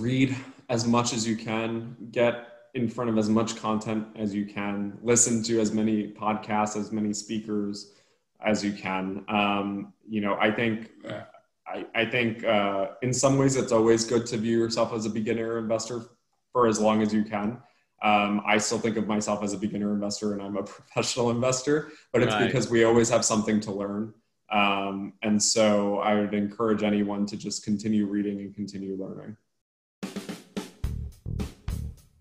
read as much as you can, get in front of as much content as you can, listen to as many podcasts, as many speakers as you can. Um, you know, I think. I, I think uh, in some ways it's always good to view yourself as a beginner investor for as long as you can. Um, I still think of myself as a beginner investor and I'm a professional investor, but it's right. because we always have something to learn. Um, and so I would encourage anyone to just continue reading and continue learning.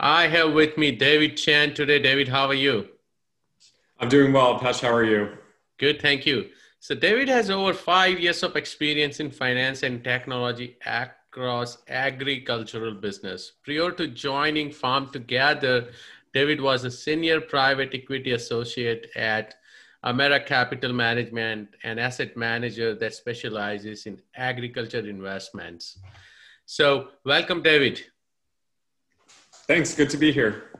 I have with me David Chen today. David, how are you? I'm doing well. Pesh, how are you? Good, thank you. So, David has over five years of experience in finance and technology across agricultural business. Prior to joining Farm Together, David was a senior private equity associate at Amerra Capital Management, an asset manager that specializes in agriculture investments. So, welcome, David. Thanks. Good to be here.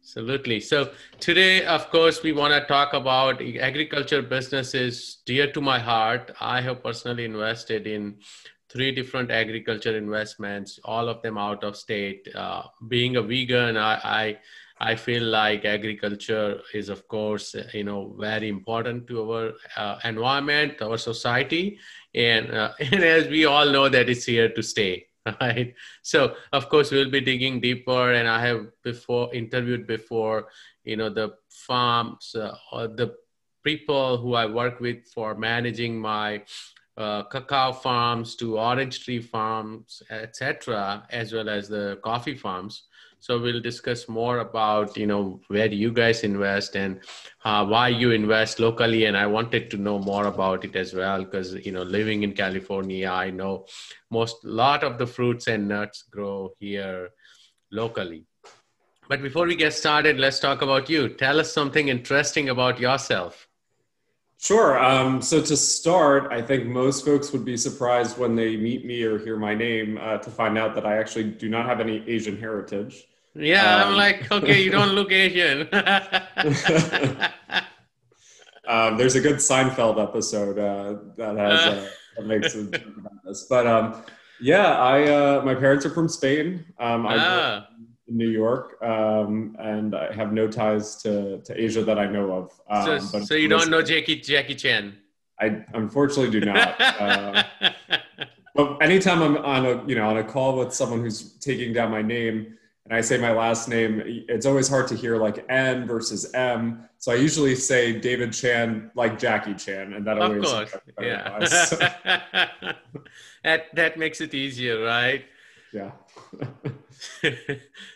Absolutely. So today, of course, we want to talk about agriculture businesses dear to my heart. I have personally invested in three different agriculture investments, all of them out of state. Uh, being a vegan, I, I I feel like agriculture is, of course, you know, very important to our uh, environment, our society, and, uh, and as we all know, that it's here to stay. right? So of course we'll be digging deeper and i have before interviewed before you know the farms uh, or the people who i work with for managing my uh, cacao farms to orange tree farms etc as well as the coffee farms so we'll discuss more about you know where you guys invest and uh, why you invest locally. And I wanted to know more about it as well because you know living in California, I know most lot of the fruits and nuts grow here locally. But before we get started, let's talk about you. Tell us something interesting about yourself. Sure. Um, so to start, I think most folks would be surprised when they meet me or hear my name uh, to find out that I actually do not have any Asian heritage. Yeah, um, I'm like, okay, you don't look Asian. um, there's a good Seinfeld episode uh, that has uh, that makes it about this, but um, yeah, I uh, my parents are from Spain. Um, I ah. in New York, um, and I have no ties to, to Asia that I know of. Um, so, so you don't know Jackie Jackie Chan? I unfortunately do not. uh, but anytime I'm on a you know on a call with someone who's taking down my name and I say my last name, it's always hard to hear like N versus M. So I usually say David Chan like Jackie Chan, and that of always course, yeah. that that makes it easier, right? Yeah.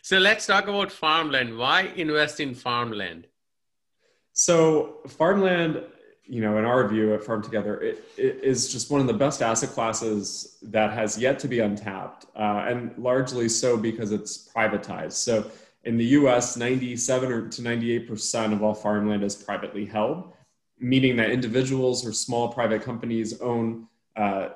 so let's talk about farmland. Why invest in farmland? So farmland you know, in our view at Farm Together, it, it is just one of the best asset classes that has yet to be untapped, uh, and largely so because it's privatized. So in the U.S., 97 to 98 percent of all farmland is privately held, meaning that individuals or small private companies own uh,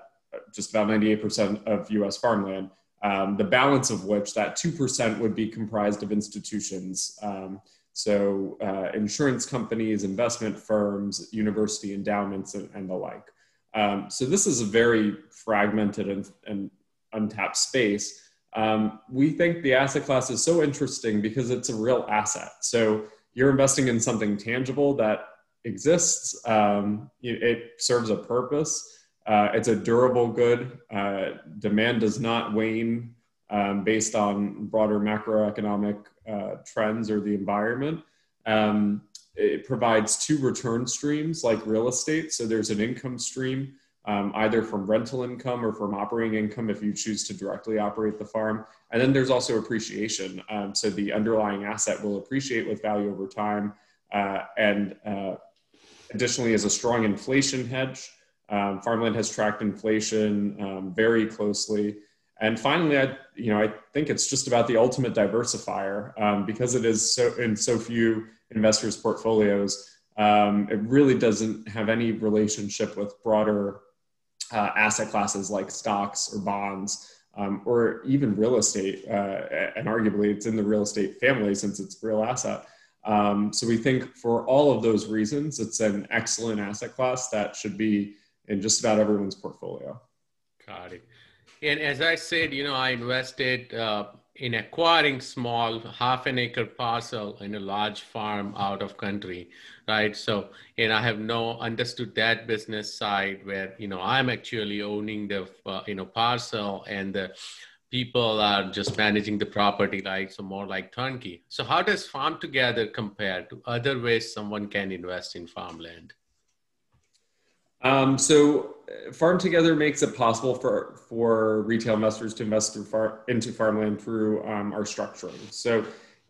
just about 98 percent of U.S. farmland. Um, the balance of which, that two percent, would be comprised of institutions. Um, so, uh, insurance companies, investment firms, university endowments, and, and the like. Um, so, this is a very fragmented and, and untapped space. Um, we think the asset class is so interesting because it's a real asset. So, you're investing in something tangible that exists, um, it serves a purpose. Uh, it's a durable good. Uh, demand does not wane um, based on broader macroeconomic uh, trends or the environment. Um, it provides two return streams like real estate. So there's an income stream um, either from rental income or from operating income if you choose to directly operate the farm. And then there's also appreciation. Um, so the underlying asset will appreciate with value over time. Uh, and uh, additionally, as a strong inflation hedge, um, farmland has tracked inflation um, very closely. And finally, I you know I think it's just about the ultimate diversifier um, because it is so in so few investors' portfolios. Um, it really doesn't have any relationship with broader uh, asset classes like stocks or bonds um, or even real estate. Uh, and arguably, it's in the real estate family since it's real asset. Um, so we think for all of those reasons, it's an excellent asset class that should be in just about everyone's portfolio. Got it. And as I said, you know, I invested uh, in acquiring small half an acre parcel in a large farm out of country, right? So, and I have no understood that business side where you know I'm actually owning the uh, you know parcel and the people are just managing the property like so more like turnkey. So how does farm together compare to other ways someone can invest in farmland um, so uh, farm together makes it possible for for retail investors to invest far, into farmland through um, our structuring so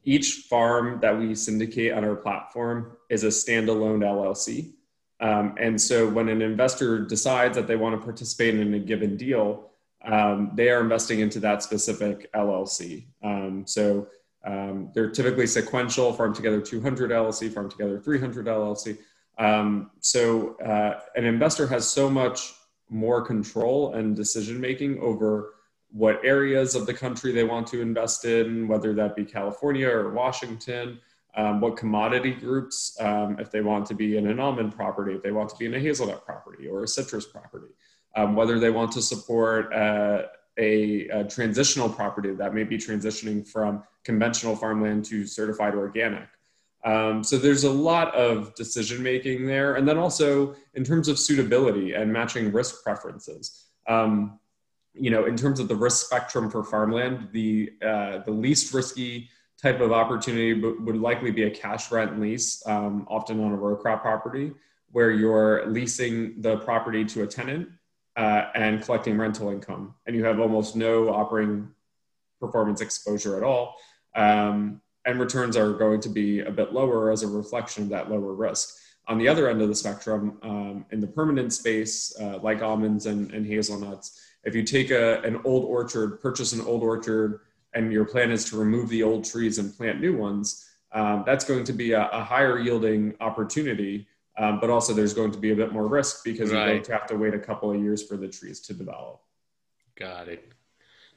each farm that we syndicate on our platform is a standalone llc um, and so when an investor decides that they want to participate in a given deal um, they are investing into that specific LLC. Um, so um, they're typically sequential, farm together 200 LLC, farm together 300 LLC. Um, so uh, an investor has so much more control and decision making over what areas of the country they want to invest in, whether that be California or Washington, um, what commodity groups, um, if they want to be in an almond property, if they want to be in a hazelnut property or a citrus property um, whether they want to support uh, a, a, transitional property that may be transitioning from conventional farmland to certified organic. Um, so there's a lot of decision making there. And then also in terms of suitability and matching risk preferences. Um, you know, in terms of the risk spectrum for farmland, the, uh, the least risky type of opportunity would likely be a cash rent lease, um, often on a row crop property, where you're leasing the property to a tenant uh, and collecting rental income, and you have almost no operating performance exposure at all. Um, and returns are going to be a bit lower as a reflection of that lower risk. On the other end of the spectrum, um, in the permanent space, uh, like almonds and, and, hazelnuts, if you take a, an old orchard, purchase an old orchard, and your plan is to remove the old trees and plant new ones, um, that's going to be a, a higher yielding opportunity um, but also there's going to be a bit more risk because right. you're going to have to wait a couple of years for the trees to develop. Got it.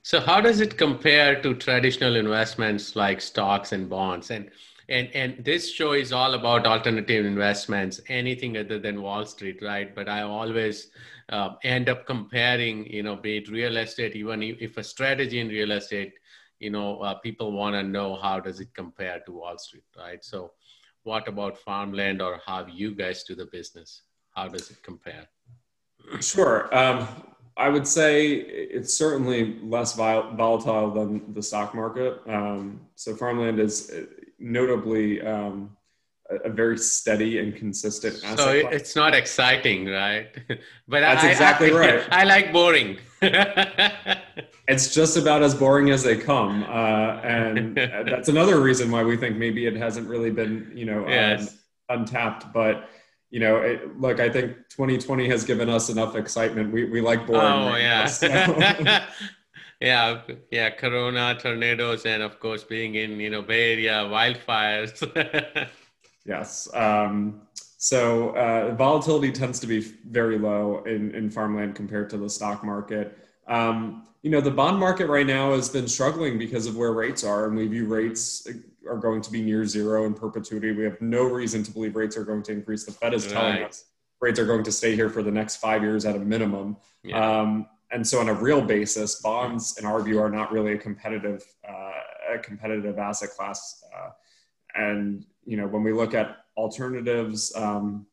So how does it compare to traditional investments like stocks and bonds? And and and this show is all about alternative investments, anything other than Wall Street, right? But I always uh, end up comparing, you know, be it real estate, even if a strategy in real estate, you know, uh, people want to know how does it compare to Wall Street, right? So what about farmland or how you guys do the business? How does it compare? Sure. Um, I would say it's certainly less volatile than the stock market. Um, so farmland is uh, notably um, a, very steady and consistent asset. So class. it's not exciting, right? but that's I, exactly I, right. I like boring. it's just about as boring as they come, uh, and that's another reason why we think maybe it hasn't really been, you know, um, yes. um, untapped. But you know, it, look, I think 2020 has given us enough excitement. We we like boring. Oh right yeah. Now, so. yeah, yeah, Corona, tornadoes, and of course, being in you know Bay Area wildfires. yes. Um, so uh, volatility tends to be very low in, in farmland compared to the stock market. Um, you know, the bond market right now has been struggling because of where rates are, and we view rates are going to be near zero in perpetuity. We have no reason to believe rates are going to increase. The Fed is telling us rates are going to stay here for the next five years at a minimum. Yeah. Um, and so, on a real basis, bonds, in our view, are not really a competitive uh, a competitive asset class. Uh, and you know, when we look at alternatives um,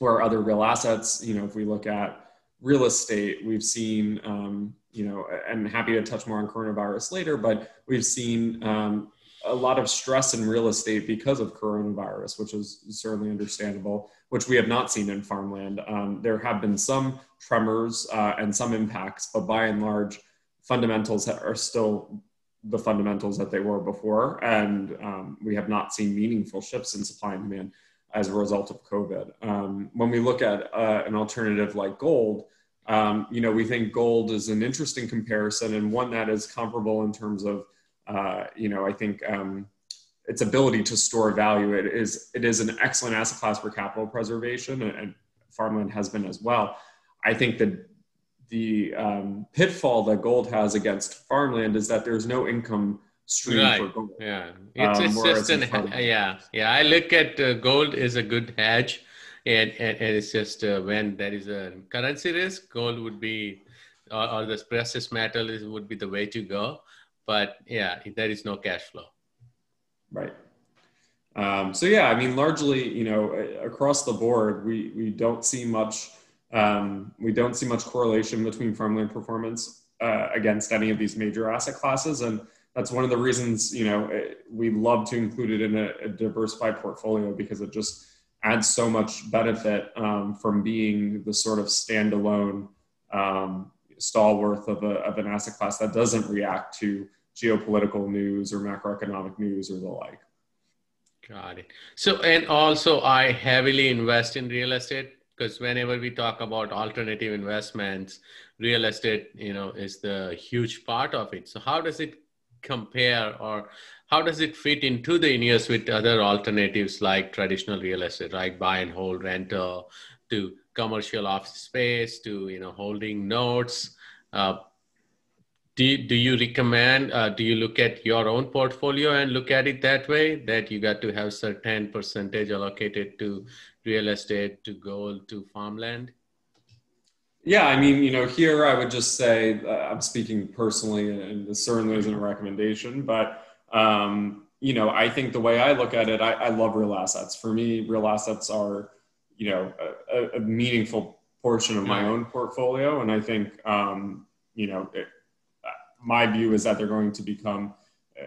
or other real assets, you know, if we look at real estate, we've seen, um, you know, and happy to touch more on coronavirus later, but we've seen um, a lot of stress in real estate because of coronavirus, which is certainly understandable, which we have not seen in farmland. Um, there have been some tremors uh, and some impacts, but by and large, fundamentals are still the fundamentals that they were before. And um, we have not seen meaningful shifts in supply and demand as a result of COVID. Um, when we look at uh, an alternative like gold, Um, you know, we think gold is an interesting comparison and one that is comparable in terms of, uh, you know, I think um, its ability to store value. It is it is an excellent asset class for capital preservation, and, and farmland has been as well. I think that the um, pitfall that gold has against farmland is that there's no income stream right. for gold. Yeah, it's, um, it's just an yeah yeah. I look at uh, gold is a good hedge and, and, and it's just uh, when there is a currency risk, gold would be, or, or the precious metal is, would be the way to go. But yeah, there is no cash flow. Right. Um, so yeah, I mean, largely, you know, across the board, we we don't see much. Um, we don't see much correlation between farmland performance uh, against any of these major asset classes, and that's one of the reasons you know we love to include it in a, a diversified portfolio because it just adds so much benefit um, from being the sort of standalone um, stalwart of, a, of an asset class that doesn't react to geopolitical news or macroeconomic news or the like. Got it. So, and also, I heavily invest in real estate because whenever we talk about alternative investments, real estate, you know, is the huge part of it. So, how does it compare or how does it fit into the INEOS with other alternatives like traditional real estate, like buy and hold rental uh, to commercial office space to you know holding notes? Uh, do, do you recommend uh, do you look at your own portfolio and look at it that way that you got to have certain percentage allocated to real estate to gold to farmland yeah i mean you know here i would just say uh, i'm speaking personally and this certainly isn't a recommendation but um, you know, I think the way I look at it, I, I, love real assets. For me, real assets are, you know, a, a meaningful portion of my own portfolio. And I think, um, you know, it, my view is that they're going to become uh,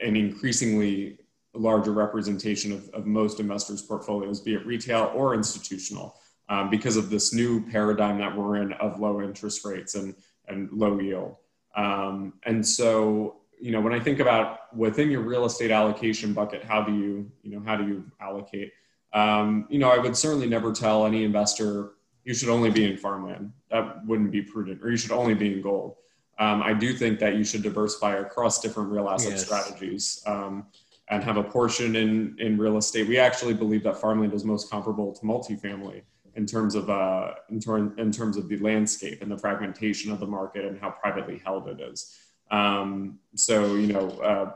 an increasingly larger representation of, of most investors' portfolios, be it retail or institutional, um, because of this new paradigm that we're in of low interest rates and, and low yield. Um, and so you know, when I think about within your real estate allocation bucket, how do you, you know, how do you allocate? Um, you know, I would certainly never tell any investor you should only be in farmland. That wouldn't be prudent, or you should only be in gold. Um, I do think that you should diversify across different real asset yes. strategies um, and have a portion in in real estate. We actually believe that farmland is most comparable to multifamily in terms of uh, in, ter- in terms of the landscape and the fragmentation of the market and how privately held it is. Um, so, you know, uh,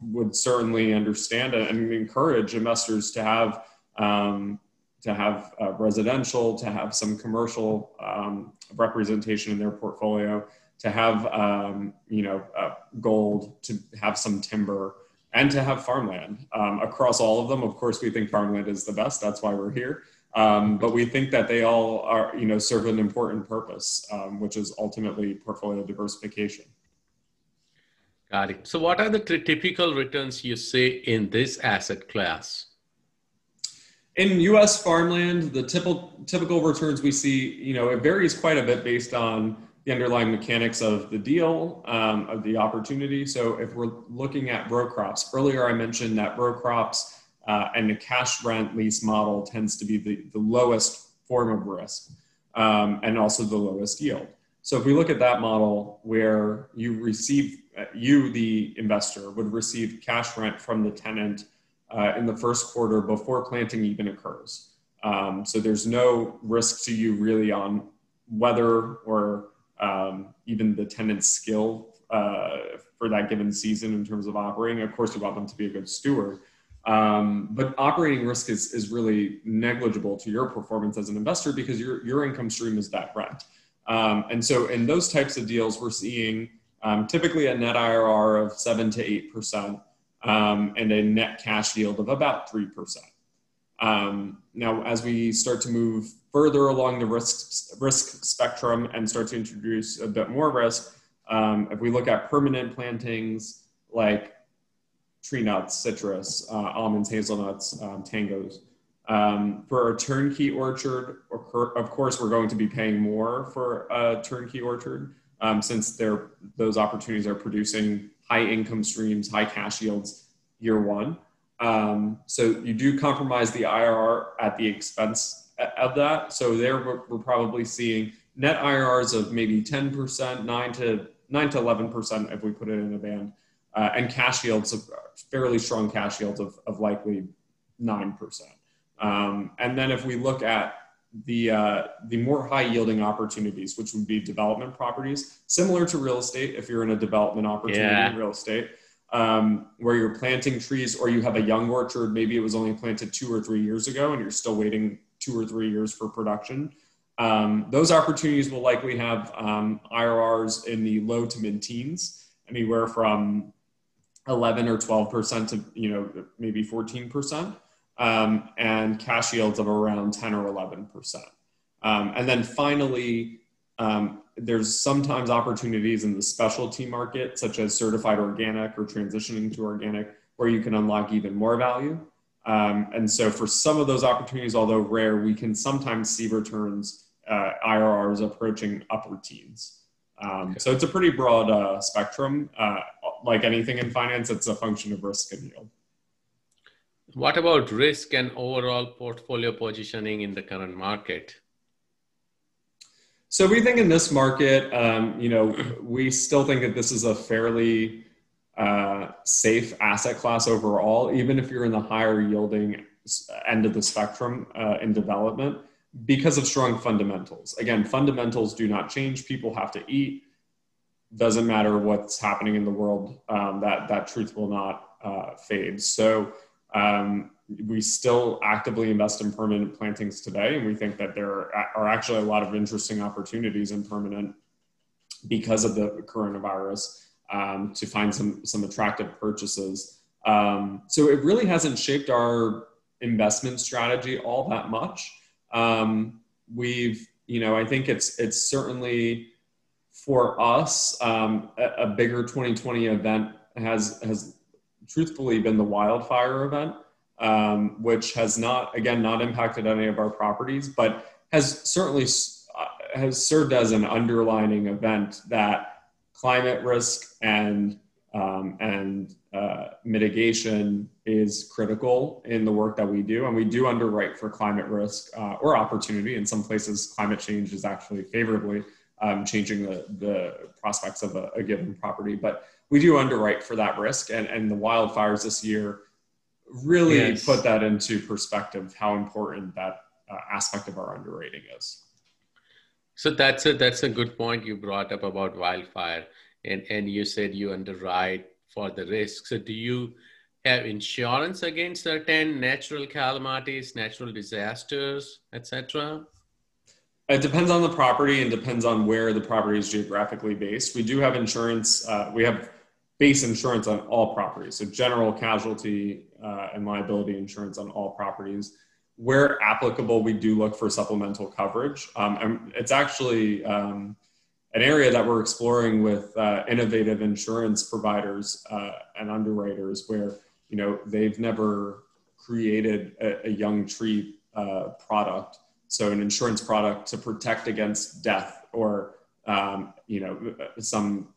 would certainly understand and encourage investors to have um, to have uh, residential, to have some commercial um, representation in their portfolio, to have um, you know uh, gold, to have some timber, and to have farmland um, across all of them. Of course, we think farmland is the best. That's why we're here. Um, but we think that they all are, you know, serve an important purpose, um, which is ultimately portfolio diversification. Got it. So, what are the typical returns you see in this asset class? In U.S. farmland, the typical typical returns we see, you know, it varies quite a bit based on the underlying mechanics of the deal, um, of the opportunity. So, if we're looking at row crops, earlier I mentioned that row crops uh, and the cash rent lease model tends to be the, the lowest form of risk um, and also the lowest yield. So, if we look at that model where you receive uh, you, the investor, would receive cash rent from the tenant uh, in the first quarter before planting even occurs. Um, so there's no risk to you really on weather or um, even the tenant's skill uh, for that given season in terms of operating. Of course, you want them to be a good steward. Um, but operating risk is, is really negligible to your performance as an investor because your, your income stream is that rent. Um, and so in those types of deals, we're seeing um, typically a net IRR of 7 to 8%, um, and a net cash yield of about 3%. Um, now, as we start to move further along the risk, risk spectrum and start to introduce a bit more risk, um, if we look at permanent plantings like tree nuts, citrus, uh, almonds, hazelnuts, um, tangos, um, for a turnkey orchard, of course, we're going to be paying more for a turnkey orchard um, since they're, those opportunities are producing high income streams, high cash yields year one. Um, so you do compromise the IRR at the expense of that. So there we're, we're probably seeing net IRRs of maybe 10%, 9 to 9 to 11% if we put it in a band, uh, and cash yields of fairly strong cash yields of, of likely 9%. Um, and then if we look at the uh, the more high yielding opportunities, which would be development properties, similar to real estate. If you're in a development opportunity yeah. in real estate, um, where you're planting trees, or you have a young orchard, maybe it was only planted two or three years ago, and you're still waiting two or three years for production. Um, those opportunities will likely have um, IRRs in the low to mid teens, anywhere from 11 or 12 percent to you know maybe 14 percent um, and cash yields of around 10 or 11%. Um, and then finally, um, there's sometimes opportunities in the specialty market, such as certified organic or transitioning to organic, where you can unlock even more value. Um, and so, for some of those opportunities, although rare, we can sometimes see returns, uh, IRRs approaching upper teens. Um, so, it's a pretty broad uh, spectrum. Uh, like anything in finance, it's a function of risk and yield. What about risk and overall portfolio positioning in the current market? So we think in this market, um, you know, we still think that this is a fairly uh, safe asset class overall, even if you're in the higher yielding end of the spectrum uh, in development, because of strong fundamentals. Again, fundamentals do not change. People have to eat. Doesn't matter what's happening in the world. Um, that that truth will not uh, fade. So um, we still actively invest in permanent plantings today, and we think that there are actually a lot of interesting opportunities in permanent because of the coronavirus um, to find some some attractive purchases. Um, so it really hasn't shaped our investment strategy all that much. Um, we've, you know, I think it's it's certainly for us um, a, a bigger 2020 event has has truthfully been the wildfire event, um, which has not, again, not impacted any of our properties, but has certainly uh, has served as an underlining event that climate risk and um, and uh, mitigation is critical in the work that we do, and we do underwrite for climate risk uh, or opportunity. In some places, climate change is actually favorably um, changing the, the prospects of a, a given property, but we do underwrite for that risk. And, and the wildfires this year really yes. put that into perspective how important that uh, aspect of our underwriting is. So that's a that's a good point you brought up about wildfire, and and you said you underwrite for the risk. So do you have insurance against certain natural calamities, natural disasters, etc.? It depends on the property and depends on where the property is geographically based. We do have insurance. Uh, we have base insurance on all properties. So general casualty uh, and liability insurance on all properties. Where applicable, we do look for supplemental coverage. Um, and it's actually um, an area that we're exploring with uh, innovative insurance providers uh, and underwriters where, you know, they've never created a, a young tree uh, product. So an insurance product to protect against death or, um, you know, some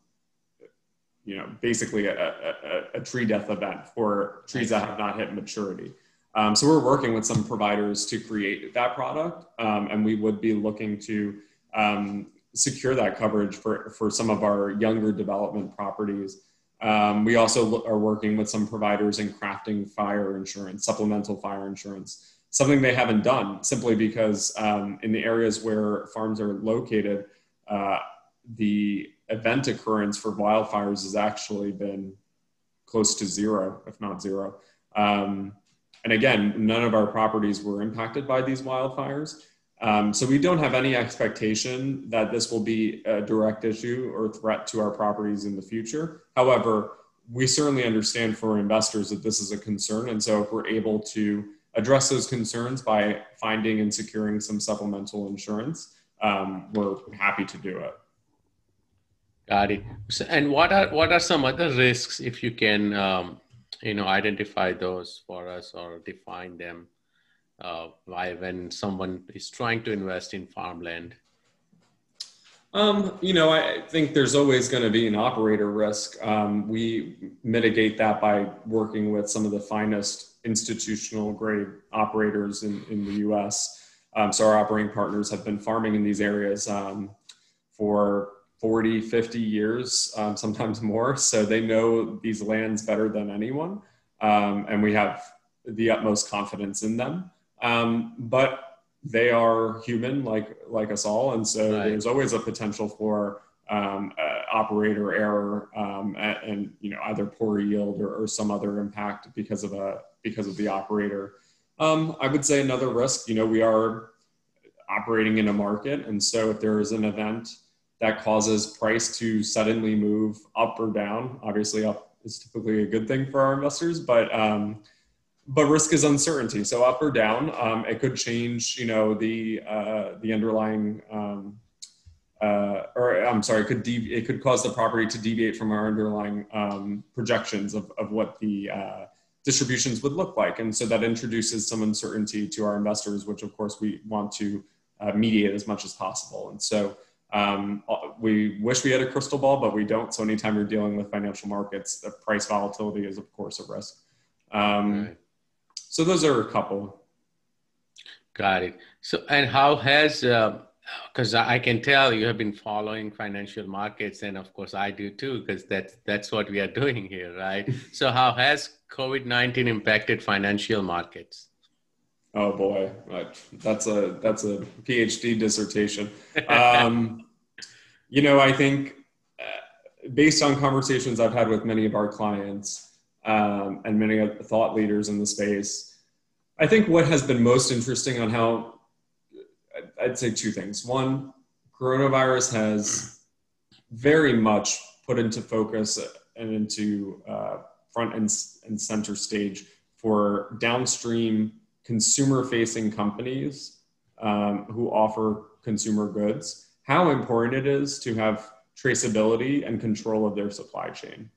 you know, basically a, a, a, tree death event for trees that have not hit maturity. Um, so we're working with some providers to create that product, um, and we would be looking to um, secure that coverage for, for some of our younger development properties. Um, we also are working with some providers in crafting fire insurance, supplemental fire insurance, something they haven't done simply because um, in the areas where farms are located, uh, the event occurrence for wildfires has actually been close to zero, if not zero. Um, and again, none of our properties were impacted by these wildfires. Um, so we don't have any expectation that this will be a direct issue or threat to our properties in the future. However, we certainly understand for investors that this is a concern. And so if we're able to address those concerns by finding and securing some supplemental insurance, um, we're happy to do it. Got it. So, and what are what are some other risks if you can um, you know identify those for us or define them? Uh, why when someone is trying to invest in farmland? Um, you know, I think there's always going to be an operator risk. Um, we mitigate that by working with some of the finest institutional grade operators in, in the U.S. Um, so our operating partners have been farming in these areas um, for 40, 50 years, um, sometimes more. So they know these lands better than anyone. Um, and we have the utmost confidence in them. Um, but they are human like, like us all. And so right. there's always a potential for um, uh, operator error um, and, and, you know either poor yield or, or, some other impact because of a because of the operator. Um, I would say another risk. You know, we are operating in a market, and so if there is an event that causes price to suddenly move up or down. Obviously, up is typically a good thing for our investors, but um, but risk is uncertainty. So up or down, um, it could change. You know the uh, the underlying. Um, uh, or I'm sorry, it could it could cause the property to deviate from our underlying um, projections of, of what the uh, distributions would look like, and so that introduces some uncertainty to our investors, which of course we want to uh, mediate as much as possible. And so um, we wish we had a crystal ball, but we don't. So anytime you're dealing with financial markets, the price volatility is of course a risk. Um, right. So those are a couple. Got it. So and how has because uh, I can tell you have been following financial markets, and of course I do too, because that's that's what we are doing here, right? so how has COVID nineteen impacted financial markets? Oh boy, that's a that's a PhD dissertation. Um, you know, I think uh, based on conversations I've had with many of our clients um, and many of the thought leaders in the space, I think what has been most interesting on how I'd say two things. One, coronavirus has very much put into focus and into uh, front and, and center stage for downstream consumer facing companies um, who offer consumer goods, how important it is to have traceability and control of their supply chain.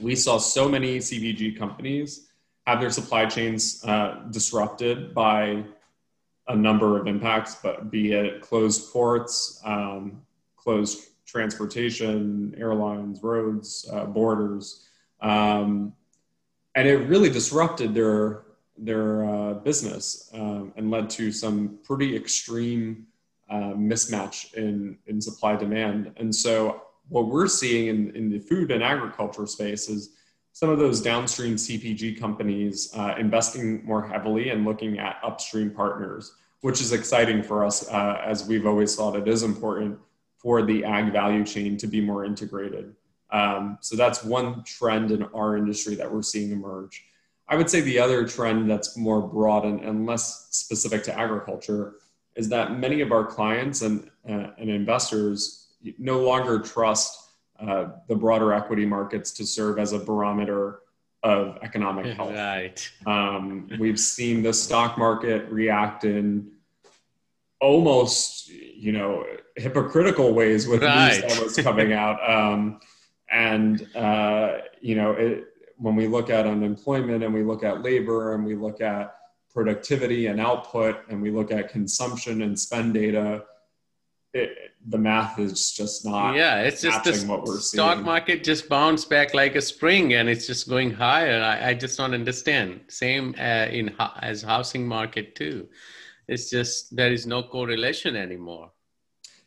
We saw so many CPG companies have their supply chains uh, disrupted by a number of impacts, but be it closed ports, um, closed transportation, airlines, roads, uh, borders. Um, and it really disrupted their their uh, business um, and led to some pretty extreme uh, mismatch in, in supply demand. And so, what we're seeing in, in the food and agriculture space is some of those downstream CPG companies uh, investing more heavily and looking at upstream partners, which is exciting for us uh, as we've always thought it is important for the ag value chain to be more integrated. Um, so, that's one trend in our industry that we're seeing emerge. I would say the other trend that's more broad and, and less specific to agriculture is that many of our clients and, uh, and investors no longer trust uh, the broader equity markets to serve as a barometer of economic health. Right. Um, we've seen the stock market react in almost, you know, hypocritical ways with right. news that was coming out. Um, and, uh, you know, it, when we look at unemployment and we look at labor and we look at productivity and output and we look at consumption and spend data, it, the math is just not yeah it's just the what we're stock seeing. market just bounced back like a spring and it's just going higher. I, I just don't understand. Same uh, in as housing market too. It's just there is no correlation anymore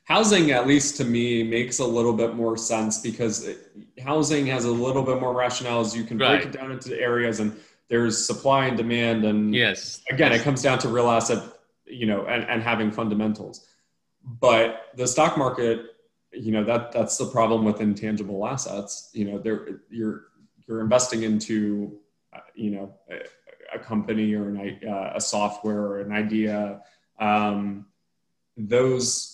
housing at least to me makes a little bit more sense because it, housing has a little bit more rationales you can break it down into areas and there's supply and demand and yes. again it comes down to real asset you know and, and having fundamentals. But the stock market you know that that's the problem with intangible assets. You know there you're you're investing into uh, you know a, a, company or an, uh, a software or an idea. Um, those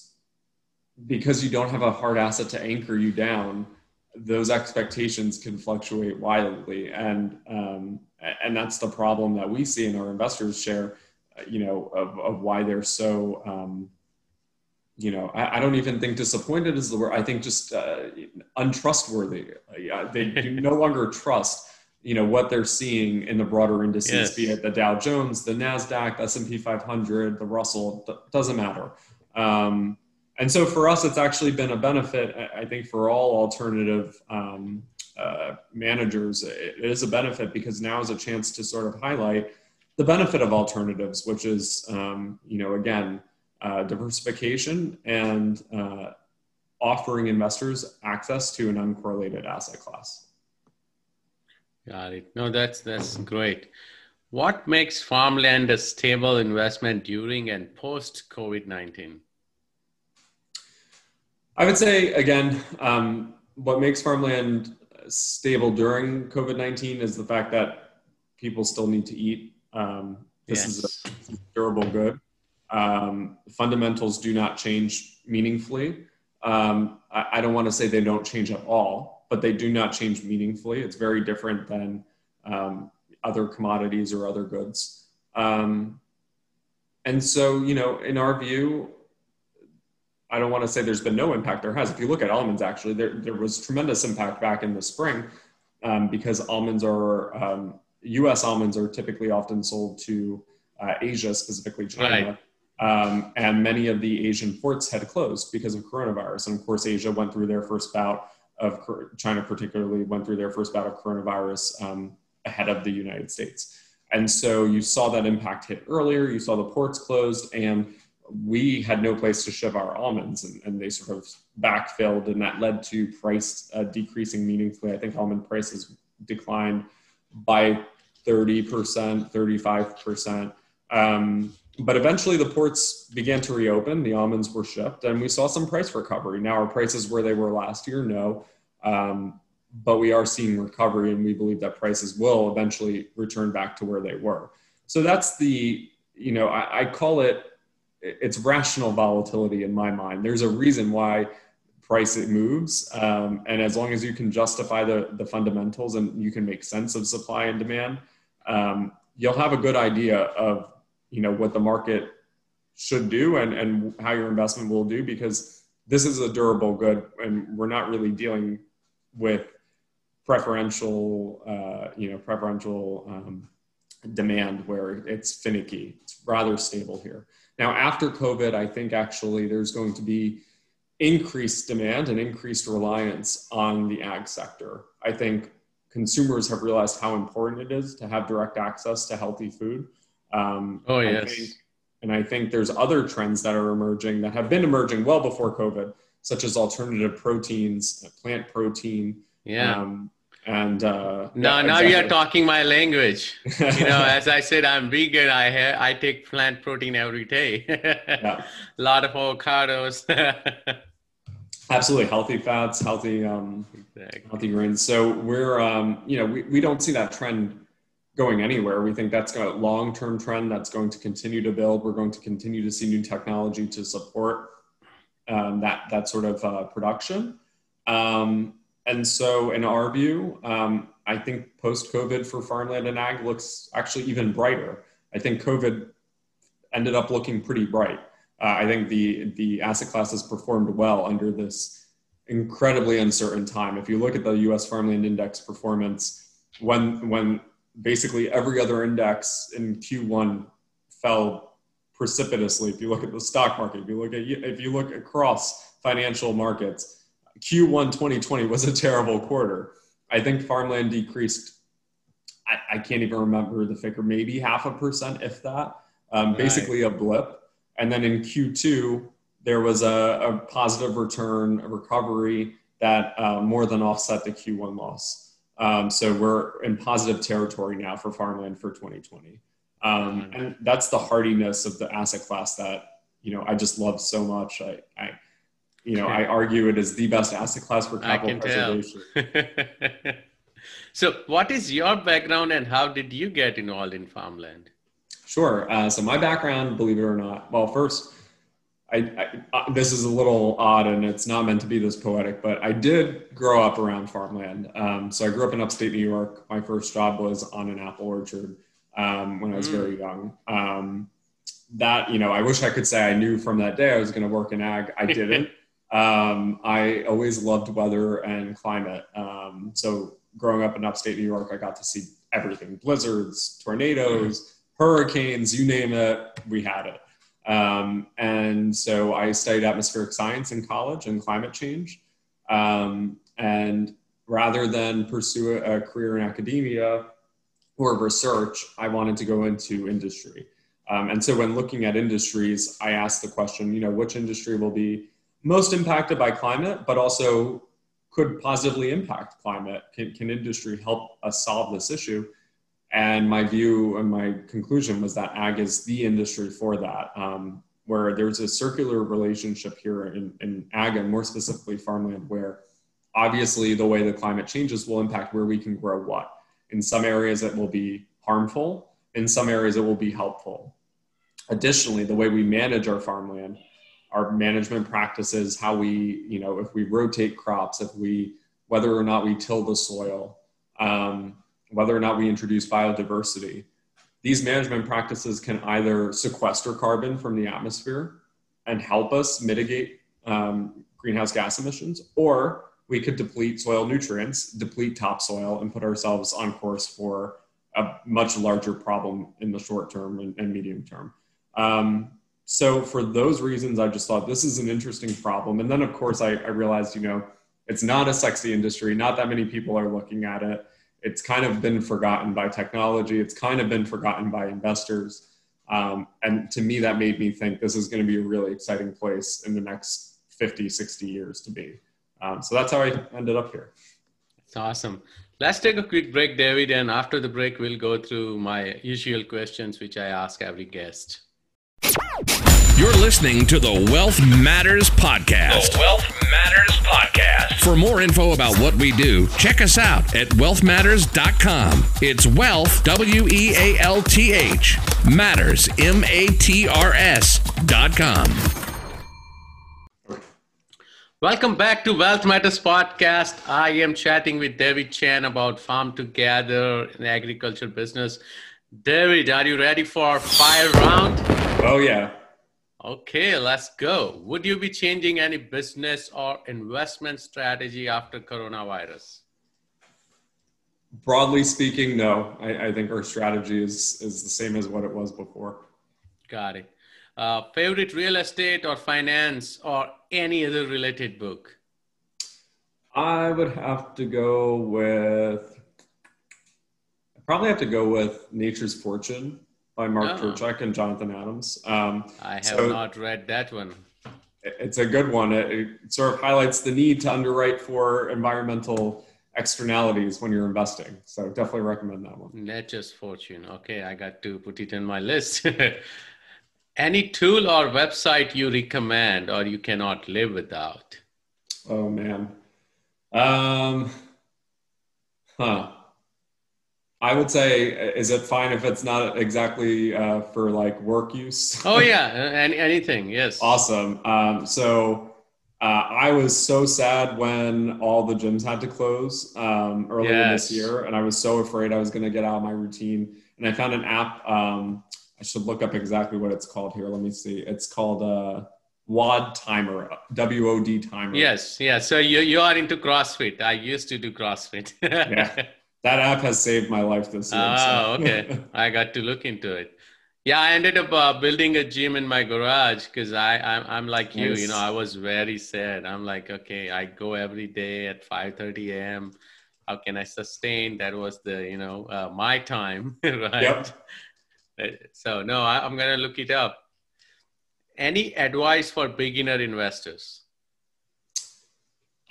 because you don't have a hard asset to anchor you down, those expectations can fluctuate wildly, and um, and that's the problem that we see in our investors share. You know, of, of why they're so. Um, you know, I, I, don't even think disappointed is the word. I think just uh, untrustworthy. Uh, they no longer trust you know what they're seeing in the broader indices, yes. be it the Dow Jones, the Nasdaq, S and P 500, the Russell. Doesn't matter. Um, and so for us, it's actually been a benefit. I think for all alternative um, uh, managers, it is a benefit because now is a chance to sort of highlight the benefit of alternatives, which is, um, you know, again, uh, diversification and uh, offering investors access to an uncorrelated asset class. Got it. No, that's that's great. What makes farmland a stable investment during and post COVID nineteen? I would say again, um, what makes farmland stable during COVID nineteen is the fact that people still need to eat. Um, this yes. is a durable good. Um, fundamentals do not change meaningfully. Um, I, I, don't want to say they don't change at all, but they do not change meaningfully. It's very different than um, other commodities or other goods. Um, and so, you know, in our view, I don't want to say there's been no impact. There has. If you look at almonds, actually, there, there was tremendous impact back in the spring um, because almonds are, um, US almonds are typically often sold to uh, Asia, specifically China. Right. Um, and many of the Asian ports had closed because of coronavirus. And of course, Asia went through their first bout of China, particularly, went through their first bout of coronavirus um, ahead of the United States. And so you saw that impact hit earlier. You saw the ports closed, and we had no place to ship our almonds, and, and they sort of backfilled, and that led to price uh, decreasing meaningfully. I think almond prices declined by 30%, 35%. Um, but eventually the ports began to reopen the almonds were shipped and we saw some price recovery now are prices where they were last year no um, but we are seeing recovery and we believe that prices will eventually return back to where they were so that's the you know i, I call it it's rational volatility in my mind. There's a reason why price it moves um, and as long as you can justify the, the fundamentals and you can make sense of supply and demand um, you'll have a good idea of you know what the market should do and, and how your investment will do because this is a durable good and we're not really dealing with preferential uh, you know preferential um, demand where it's finicky. It's rather stable here now after covid i think actually there's going to be increased demand and increased reliance on the ag sector i think consumers have realized how important it is to have direct access to healthy food um, oh, yes. I think, and I think there's other trends that are emerging that have been emerging well before COVID, such as alternative proteins, plant protein. Yeah. Um, and uh, now, yeah, now exactly. you're talking my language. you know, as I said, I'm vegan. I ha- I take plant protein every day. yeah. A lot of avocados. Absolutely, healthy fats, healthy um, exactly. healthy grains. So we're um, you know we, we don't see that trend going anywhere. We think that's a long-term trend that's going to continue to build. We're going to continue to see new technology to support um, that that sort of uh, production. Um, and so, in our view, um, I think post-COVID for farmland and ag looks actually even brighter. I think COVID ended up looking pretty bright. Uh, I think the the asset classes performed well under this incredibly uncertain time. If you look at the U.S. Farmland Index performance, when when basically every other index in Q1 fell precipitously. If you look at the stock market, if you look at if you look across financial markets, Q1 2020 was a terrible quarter. I think farmland decreased. I, I can't even remember the figure, maybe half a percent, if that. Um, right. Basically a blip. And then in Q2, there was a, a positive return, a recovery that uh, more than offset the Q1 loss. Um, so we're in positive territory now for farmland for 2020. Um, mm-hmm. and that's the hardiness of the asset class that, you know, I just love so much. I, I you know, I argue it is the best asset class for capital preservation. so what is your background and how did you get involved in farmland? Sure. Uh, so my background, believe it or not, well, first, I, I, uh, this is a little odd and it's not meant to be this poetic, but I did grow up around farmland. Um, so I grew up in upstate New York. My first job was on an apple orchard um, when I was mm. very young. Um, that, you know, I wish I could say I knew from that day I was going to work in ag. I didn't. Um, I always loved weather and climate. Um, so growing up in upstate New York, I got to see everything blizzards, tornadoes, hurricanes, you name it, we had it. Um, and so I studied atmospheric science in college and climate change. Um, and rather than pursue a career in academia, or research, I wanted to go into industry. Um, and so when looking at industries, I asked the question, you know, which industry will be most impacted by climate, but also could positively impact climate? Can, can industry help us solve this issue? And my view and my conclusion was that ag is the industry for that, um, where there's a circular relationship here in, in ag and more specifically farmland, where obviously the way the climate changes will impact where we can grow what. In some areas, it will be harmful. In some areas, it will be helpful. Additionally, the way we manage our farmland, our management practices, how we, you know, if we rotate crops, if we, whether or not we till the soil, um, whether or not we introduce biodiversity, these management practices can either sequester carbon from the atmosphere and help us mitigate um, greenhouse gas emissions, or we could deplete soil nutrients, deplete topsoil, and put ourselves on course for a much larger problem in the short term and, and medium term. Um, so for those reasons, I just thought this is an interesting problem. And then of course I, I realized, you know, it's not a sexy industry. Not that many people are looking at it. It's kind of been forgotten by technology. It's kind of been forgotten by investors. Um, and to me, that made me think this is going to be a really exciting place in the next 50, 60 years to be. Um, so that's how I ended up here. It's awesome. Let's take a quick break, David. And after the break, we'll go through my usual questions, which I ask every guest. You're listening to the Wealth Matters Podcast. The Wealth Matters Podcast. For more info about what we do, check us out at wealthmatters.com. It's wealth, W E A L T H, matters, M A T R S.com. Welcome back to Wealth Matters Podcast. I am chatting with David Chan about Farm Together and agriculture business. David, are you ready for fire round? Oh, yeah. Okay, let's go. Would you be changing any business or investment strategy after coronavirus? Broadly speaking, no. I, I think our strategy is, is the same as what it was before. Got it. Uh, favorite real estate or finance or any other related book? I would have to go with, I probably have to go with Nature's Fortune by Mark oh. Tercek and Jonathan Adams. Um, I have so not read that one. It's a good one. It, it, sort of highlights the need to underwrite for environmental externalities when you're investing. So definitely recommend that one. Nature's Fortune. Okay, I got to put it in my list. Any tool or website you recommend or you cannot live without? Oh man. Um, huh. I would say, is it fine if it's not exactly uh, for like work use? oh yeah, Any, anything. Yes. Awesome. Um, so uh, I was so sad when all the gyms had to close um, earlier yes. this year, and I was so afraid I was going to get out of my routine. And I found an app. Um, I should look up exactly what it's called here. Let me see. It's called uh, WOD Timer. W O D Timer. Yes. Yeah. So you you are into CrossFit. I used to do CrossFit. yeah that app has saved my life this year. Oh, so. okay. I got to look into it. Yeah, I ended up uh, building a gym in my garage because I I'm, I'm like you. Nice. You know, I was very sad. I'm like, okay, I go every day at 5:30 a.m. How can I sustain? That was the you know uh, my time, right? Yep. Uh, so no, I, I'm gonna look it up. Any advice for beginner investors?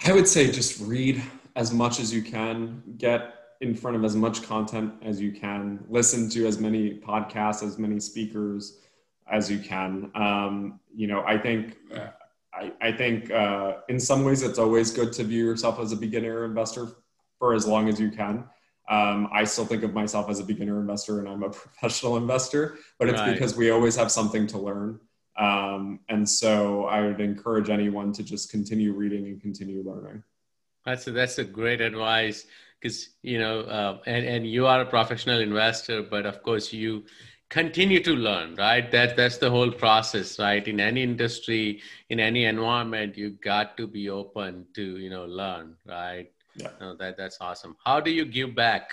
I would say just read as much as you can. Get in front of as much content as you can, listen to as many podcasts, as many speakers as you can. Um, you know, I think, I, I, think uh, in some ways it's always good to view yourself as a beginner investor for as long as you can. Um, I still think of myself as a beginner investor and I'm a professional investor, but it's right. because we always have something to learn. Um, and so I would encourage anyone to just continue reading and continue learning. That's a, that's a great advice because you know uh, and, and you are a professional investor but of course you continue to learn right? That that's the whole process right? In any industry in any environment you got to be open to you know learn right? Yeah. No, that that's awesome. How do you give back?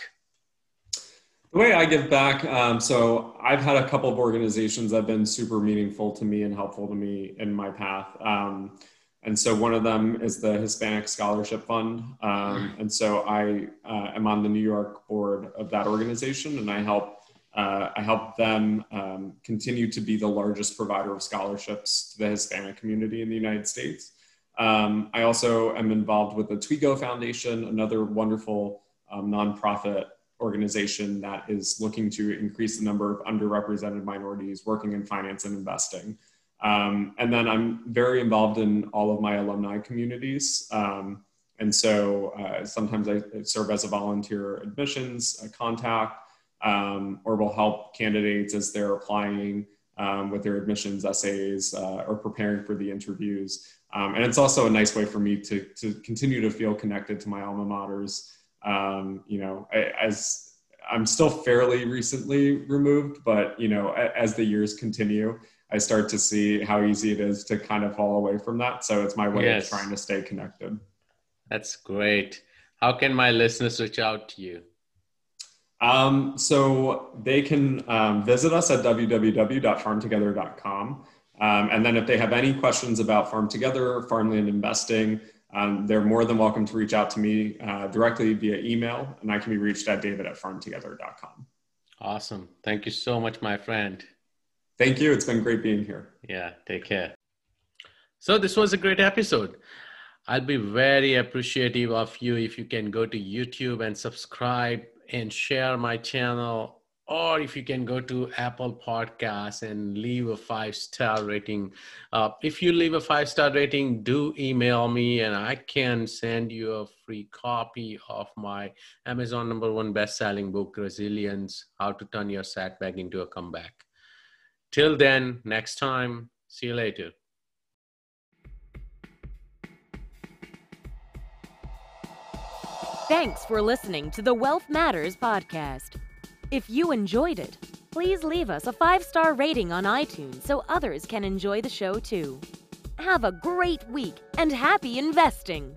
The way i give back um, so i've had a couple of organizations that have been super meaningful to me and helpful to me in my path. Um, And so one of them is the Hispanic Scholarship Fund. Um, and so I uh, am on the New York board of that organization, and I help uh, I help them um, continue to be the largest provider of scholarships to the Hispanic community in the United States. Um, I also am involved with the Toigo Foundation, another wonderful um, nonprofit organization that is looking to increase the number of underrepresented minorities working in finance and investing. Um, and then I'm very involved in all of my alumni communities. Um, and so uh, sometimes I serve as a volunteer admissions contact um, or will help candidates as they're applying um, with their admissions essays uh, or preparing for the interviews. Um, and it's also a nice way for me to, to continue to feel connected to my alma maters. Um, you know, as I'm still fairly recently removed, but you know, as the years continue, I start to see how easy it is to kind of fall away from that. So it's my way yes. of trying to stay connected. That's great. How can my listeners reach out to you? Um, so they can um, visit us at www.farmtogether.com. Um, and then if they have any questions about Farm Together, farmland investing, um, they're more than welcome to reach out to me uh, directly via email, and I can be reached at david at farmtogether.com. Awesome. Thank you so much, my friend. Thank you. It's been great being here. Yeah, take care. So, this was a great episode. I'll be very appreciative of you if you can go to YouTube and subscribe and share my channel or if you can go to apple podcasts and leave a five star rating uh, if you leave a five star rating do email me and i can send you a free copy of my amazon number one best selling book resilience how to turn your setback into a comeback till then next time see you later Thanks for listening to the Wealth Matters podcast. If you enjoyed it, please leave us a five star rating on iTunes so others can enjoy the show too. Have a great week and happy investing!